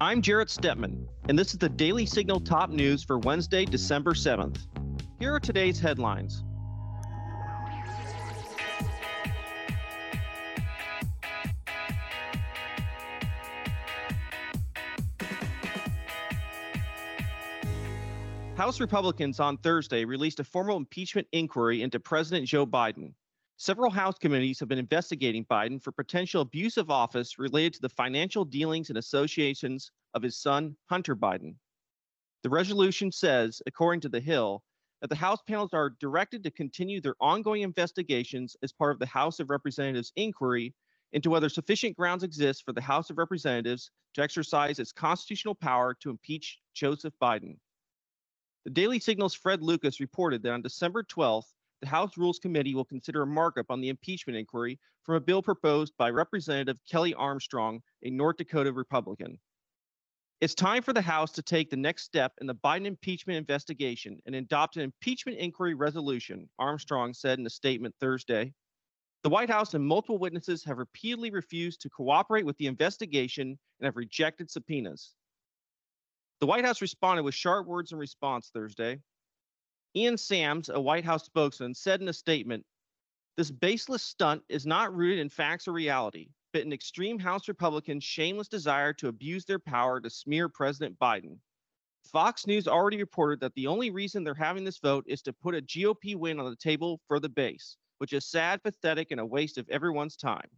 I'm Jarrett Stepman, and this is the Daily Signal top news for Wednesday, December 7th. Here are today's headlines. House Republicans on Thursday released a formal impeachment inquiry into President Joe Biden. Several House committees have been investigating Biden for potential abuse of office related to the financial dealings and associations of his son, Hunter Biden. The resolution says, according to The Hill, that the House panels are directed to continue their ongoing investigations as part of the House of Representatives inquiry into whether sufficient grounds exist for the House of Representatives to exercise its constitutional power to impeach Joseph Biden. The Daily Signal's Fred Lucas reported that on December 12th, the House Rules Committee will consider a markup on the impeachment inquiry from a bill proposed by Representative Kelly Armstrong, a North Dakota Republican. It's time for the House to take the next step in the Biden impeachment investigation and adopt an impeachment inquiry resolution, Armstrong said in a statement Thursday. The White House and multiple witnesses have repeatedly refused to cooperate with the investigation and have rejected subpoenas. The White House responded with sharp words in response Thursday. Ian Sams, a White House spokesman, said in a statement This baseless stunt is not rooted in facts or reality, but in extreme House Republicans' shameless desire to abuse their power to smear President Biden. Fox News already reported that the only reason they're having this vote is to put a GOP win on the table for the base, which is sad, pathetic, and a waste of everyone's time.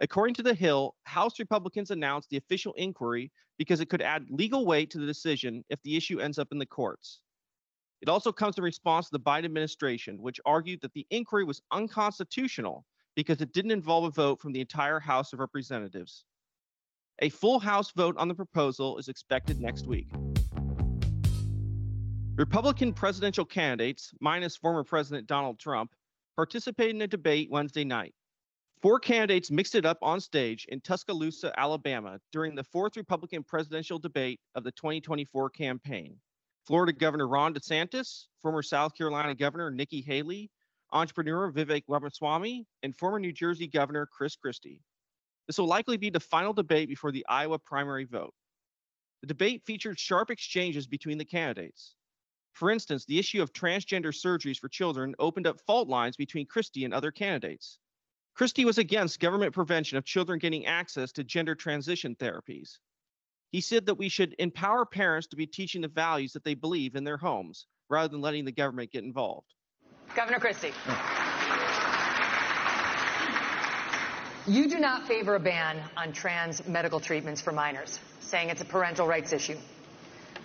According to The Hill, House Republicans announced the official inquiry because it could add legal weight to the decision if the issue ends up in the courts. It also comes in response to the Biden administration, which argued that the inquiry was unconstitutional because it didn't involve a vote from the entire House of Representatives. A full House vote on the proposal is expected next week. Republican presidential candidates, minus former President Donald Trump, participated in a debate Wednesday night. Four candidates mixed it up on stage in Tuscaloosa, Alabama, during the fourth Republican presidential debate of the 2024 campaign. Florida Governor Ron DeSantis, former South Carolina Governor Nikki Haley, entrepreneur Vivek Ramaswamy, and former New Jersey Governor Chris Christie. This will likely be the final debate before the Iowa primary vote. The debate featured sharp exchanges between the candidates. For instance, the issue of transgender surgeries for children opened up fault lines between Christie and other candidates. Christie was against government prevention of children getting access to gender transition therapies. He said that we should empower parents to be teaching the values that they believe in their homes rather than letting the government get involved. Governor Christie. Mm. You do not favor a ban on trans medical treatments for minors, saying it's a parental rights issue.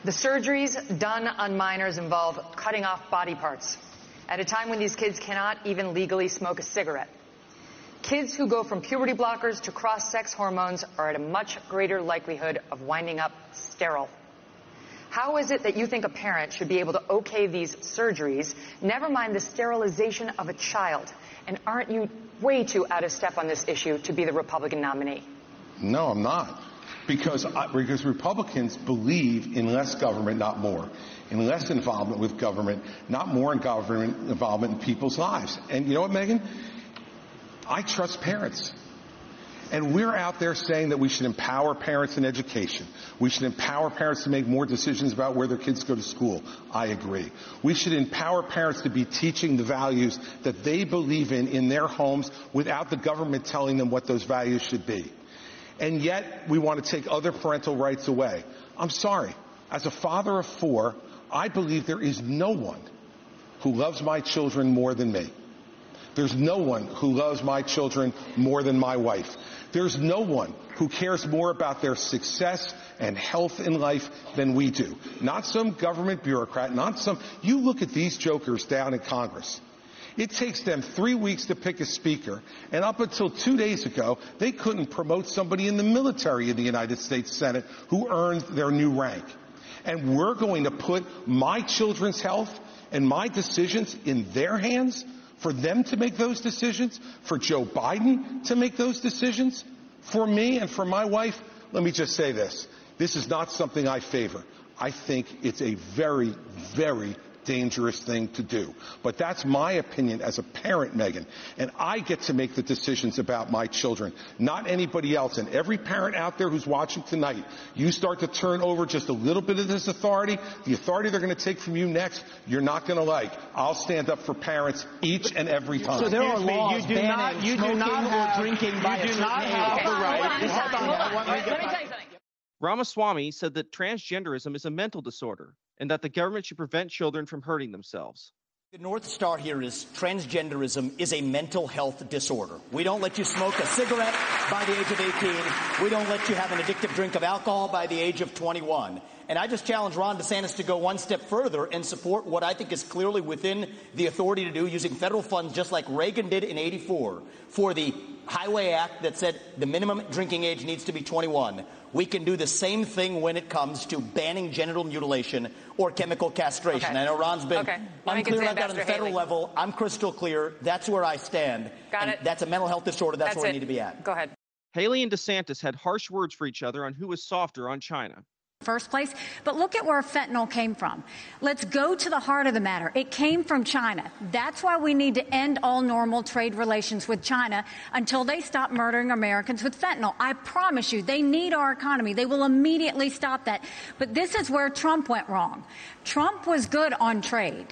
The surgeries done on minors involve cutting off body parts at a time when these kids cannot even legally smoke a cigarette. Kids who go from puberty blockers to cross-sex hormones are at a much greater likelihood of winding up sterile. How is it that you think a parent should be able to okay these surgeries, never mind the sterilization of a child? And aren't you way too out of step on this issue to be the Republican nominee? No, I'm not. Because, because Republicans believe in less government, not more. In less involvement with government, not more in government involvement in people's lives. And you know what, Megyn? I trust parents. And we're out there saying that we should empower parents in education. We should empower parents to make more decisions about where their kids go to school. I agree. We should empower parents to be teaching the values that they believe in in their homes without the government telling them what those values should be. And yet we want to take other parental rights away. I'm sorry. As a father of four, I believe there is no one who loves my children more than me. There's no one who loves my children more than my wife. There's no one who cares more about their success and health in life than we do. Not some government bureaucrat, not some, you look at these jokers down in Congress. It takes them three weeks to pick a speaker, and up until two days ago, they couldn't promote somebody in the military in the United States Senate who earned their new rank. And we're going to put my children's health and my decisions in their hands? For them to make those decisions, for Joe Biden to make those decisions, for me and for my wife, let me just say this. This is not something I favor. I think it's a very, very dangerous thing to do. But that's my opinion as a parent, Megyn. And I get to make the decisions about my children, not anybody else. And every parent out there who's watching tonight, you start to turn over just a little bit of this authority, the authority they're going to take from you next, you're not going to like. I'll stand up for parents each and every time. So there are laws you do not, you do not have, drinking by you do not have Okay, the right. Hold hold on, on, hold on. Let me tell you something. Ramaswamy said that transgenderism is a mental disorder and that the government should prevent children from hurting themselves. The North Star here is transgenderism is a mental health disorder. We don't let you smoke a cigarette by the age of 18. We don't let you have an addictive drink of alcohol by the age of 21. And I just challenge Ron DeSantis to go one step further and support what I think is clearly within the authority to do using federal funds just like Reagan did in 84 for the Highway Act that said the minimum drinking age needs to be 21. We can do the same thing when it comes to banning genital mutilation or chemical castration. Okay. I know Ron's been Okay. Let me get unclear to on that on the federal Haley. level. I'm crystal clear. That's where I stand. Got And it. That's a mental health disorder. That's, where it. we need to be at. Go ahead. Haley and DeSantis had harsh words for each other on who was softer on China. First place. But look at where fentanyl came from. Let's go to the heart of the matter. It came from China. That's why we need to end all normal trade relations with China until they stop murdering Americans with fentanyl. I promise you, they need our economy. They will immediately stop that. But this is where Trump went wrong. Trump was good on trade,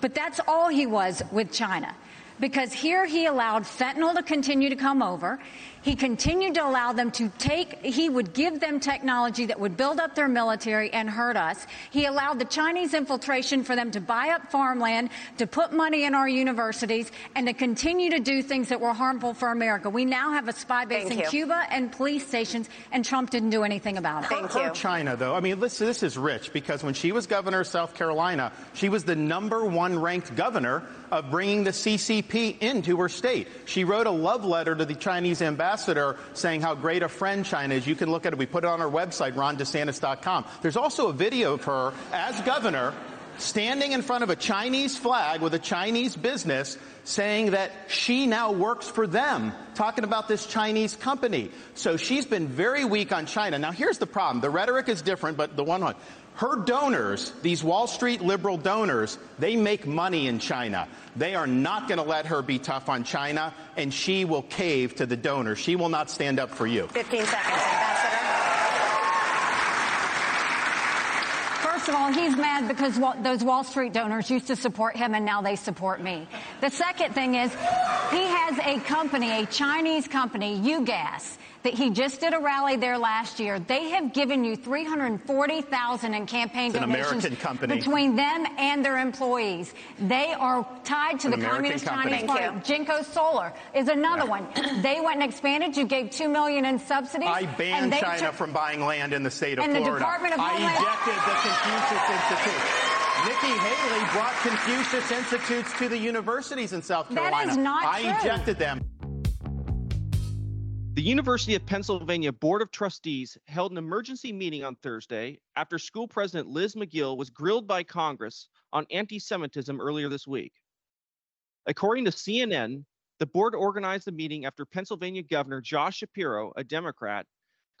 but that's all he was with China. Because here he allowed fentanyl to continue to come over. He continued to allow them to take, he would give them technology that would build up their military and hurt us. He allowed the Chinese infiltration for them to buy up farmland, to put money in our universities, and to continue to do things that were harmful for America. We now have a spy base Thank in you. Cuba and police stations, and Trump didn't do anything about it. Thank Her you. China, though, I mean, this, this is rich because when she was governor of South Carolina, she was the number one ranked governor of bringing the CCP into her state. She wrote a love letter to the Chinese ambassador saying how great a friend China is. You can look at it. We put it on our website, rondesantis.com. There's also a video of her as governor standing in front of a Chinese flag with a Chinese business saying that she now works for them, talking about this Chinese company. So she's been very weak on China. Now here's the problem. The rhetoric is different, but the one one. Her donors, these Wall Street liberal donors, they make money in China. They are not going to let her be tough on China, and she will cave to the donors. She will not stand up for you. 15 seconds, Ambassador. First of all, he's mad because those Wall Street donors used to support him and now they support me. The second thing is he has a company, a Chinese company, UGAS, that he just did a rally there last year. They have given you 340,000 in campaign It's donations American company. between them and their employees. They are tied to An the American Communist company. Chinese Thank Party. Jinko Solar is another one. They went and expanded. You gave 2 million in subsidies. I and banned they China took- from buying land in the state of And the Florida. Department of I Homeland- ejected the Confucius Institute. Nikki Haley brought Confucius Institutes to the universities in South Carolina. is not I true. ejected them. The University of Pennsylvania Board of Trustees held an emergency meeting on Thursday after school president Liz Magill was grilled by Congress on anti Semitism earlier this week. According to CNN, the board organized the meeting after Pennsylvania Governor Josh Shapiro, a Democrat,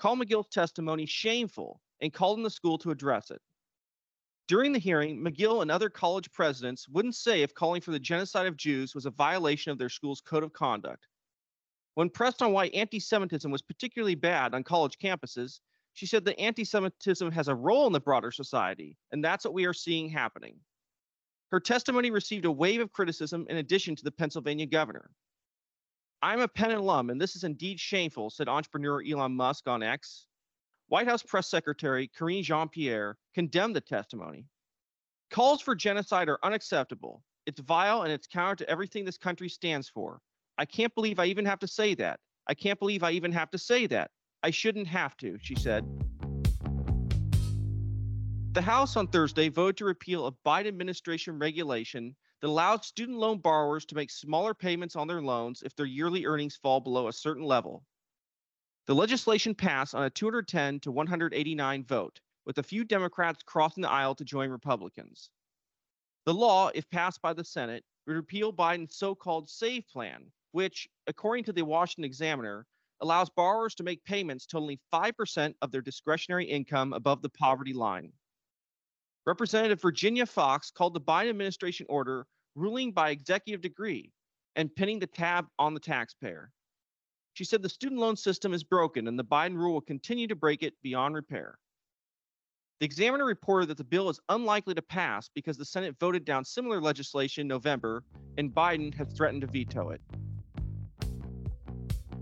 called Magill's testimony shameful and called on the school to address it. During the hearing, Magill and other college presidents wouldn't say if calling for the genocide of Jews was a violation of their school's code of conduct. When pressed on why anti Semitism was particularly bad on college campuses, she said that anti Semitism has a role in the broader society, and that's what we are seeing happening. Her testimony received a wave of criticism in addition to the Pennsylvania governor. I'm a Penn alum, and this is indeed shameful, said entrepreneur Elon Musk on X. White House Press Secretary Karine Jean Pierre condemned the testimony. Calls for genocide are unacceptable. It's vile and it's counter to everything this country stands for. I can't believe I even have to say that. I can't believe I even have to say that. I shouldn't have to, she said. The House on Thursday voted to repeal a Biden administration regulation that allows student loan borrowers to make smaller payments on their loans if their yearly earnings fall below a certain level. The legislation passed on a 210 to 189 vote, with a few Democrats crossing the aisle to join Republicans. The law, if passed by the Senate, would repeal Biden's so called SAVE plan, which, according to the Washington Examiner, allows borrowers to make payments totaling 5% of their discretionary income above the poverty line. Representative Virginia Foxx called the Biden administration order ruling by executive decree and pinning the tab on the taxpayer. She said the student loan system is broken and the Biden rule will continue to break it beyond repair. The examiner reported that the bill is unlikely to pass because the Senate voted down similar legislation in November and Biden had threatened to veto it.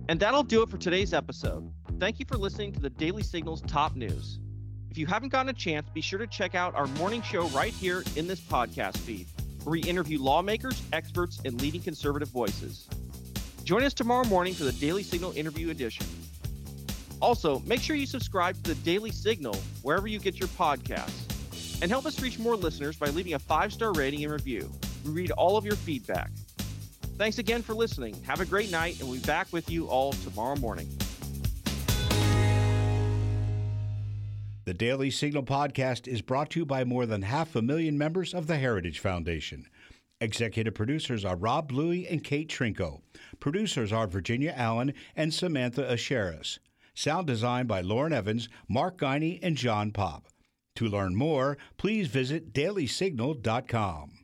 And that'll do it for today's episode. Thank you for listening to the Daily Signal's top news. If you haven't gotten a chance, be sure to check out our morning show right here in this podcast feed, where we interview lawmakers, experts, and leading conservative voices. Join us tomorrow morning for the Daily Signal interview edition. Also, make sure you subscribe to the Daily Signal wherever you get your podcasts. And help us reach more listeners by leaving a five star rating and review. We read all of your feedback. Thanks again for listening. Have a great night, and we'll be back with you all tomorrow morning. The Daily Signal podcast is brought to you by more than half a million members of the Heritage Foundation. Executive producers are Rob Bluey and Kate Trinko. Producers are Virginia Allen and Samantha Aschieris. Sound design by Lauren Evans, Mark Guiney, and John Popp. To learn more, please visit dailysignal.com.